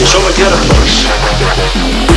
Yo me quiero.